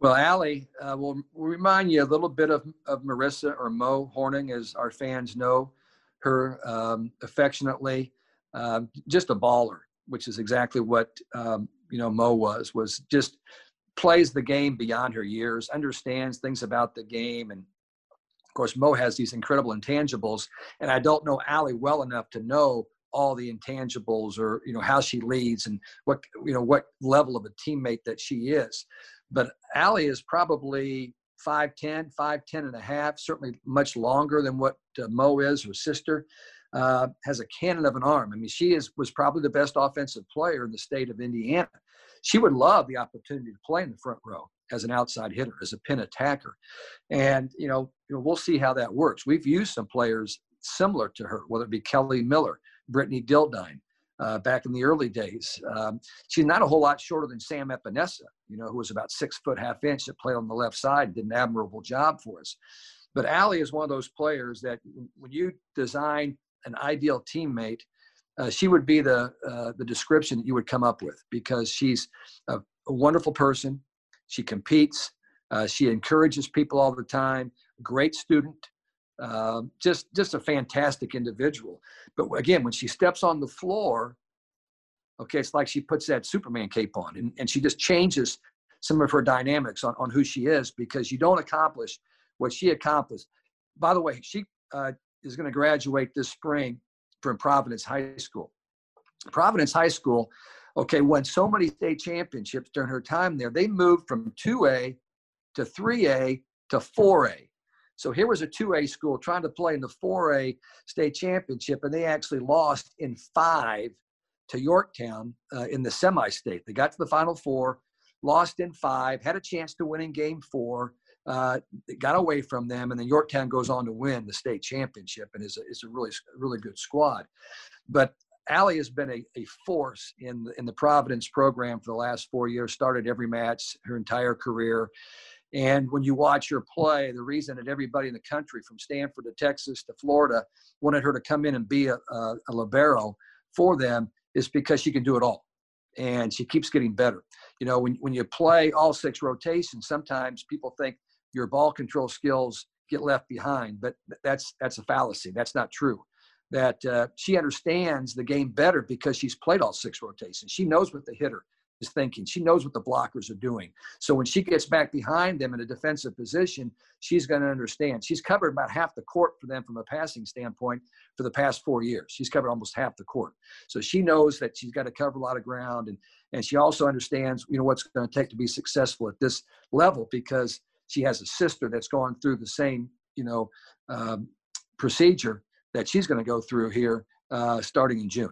Well, Allie, uh, will remind you a little bit of, of Marissa or Mo Horning, as our fans know her um, affectionately. Um, just a baller, which is exactly what um, you know Mo was. Was just plays the game beyond her years, understands things about the game, and of course Mo has these incredible intangibles. And I don't know Allie well enough to know all the intangibles or you know how she leads and what you know what level of a teammate that she is but Allie is probably 5'10, 5'10 and a half, certainly much longer than what uh, Mo is, her sister. Uh, has a cannon of an arm. I mean, she is was probably the best offensive player in the state of Indiana. She would love the opportunity to play in the front row as an outside hitter, as a pin attacker, and you know, you know, we'll see how that works. We've used some players similar to her, whether it be Kelly Miller, Brittany Dildine, uh, back in the early days. Um, she's not a whole lot shorter than Sam Epinesa, you know, who was about six foot half inch that played on the left side, did an admirable job for us. But Allie is one of those players that when you design an ideal teammate, uh, she would be the uh, the description that you would come up with because she's a, a wonderful person. She competes. Uh, she encourages people all the time. Great student. Um, just just a fantastic individual. But again, when she steps on the floor, okay, it's like she puts that Superman cape on and, and she just changes some of her dynamics on, on who she is because you don't accomplish what she accomplished. By the way, she uh, is going to graduate this spring from Providence High School. Providence High School, okay, won so many state championships during her time there. They moved from 2A to 3A to 4A. So here was a 2A school trying to play in the 4A state championship, and they actually lost in five to Yorktown uh, in the semi state. They got to the Final Four, lost in five, had a chance to win in game four. Uh, got away from them, and then Yorktown goes on to win the state championship, and is a, is a really really good squad. But Allie has been a, a force in the, in the Providence program for the last four years. Started every match her entire career, and when you watch her play, the reason that everybody in the country, from Stanford to Texas to Florida, wanted her to come in and be a, a, a libero for them is because she can do it all. And she keeps getting better. You know, when, when you play all six rotations, sometimes people think your ball control skills get left behind, but that's that's a fallacy. That's not true. That uh, she understands the game better because she's played all six rotations. She knows what the hitter is thinking. She knows what the blockers are doing. So when she gets back behind them in a defensive position, she's going to understand. She's covered about half the court for them from a passing standpoint for the past four years. She's covered almost half the court. So she knows that she's got to cover a lot of ground and and she also understands, you know, what's going to take to be successful at this level because she has a sister that's going through the same, you know, um, procedure that she's going to go through here uh, starting in June.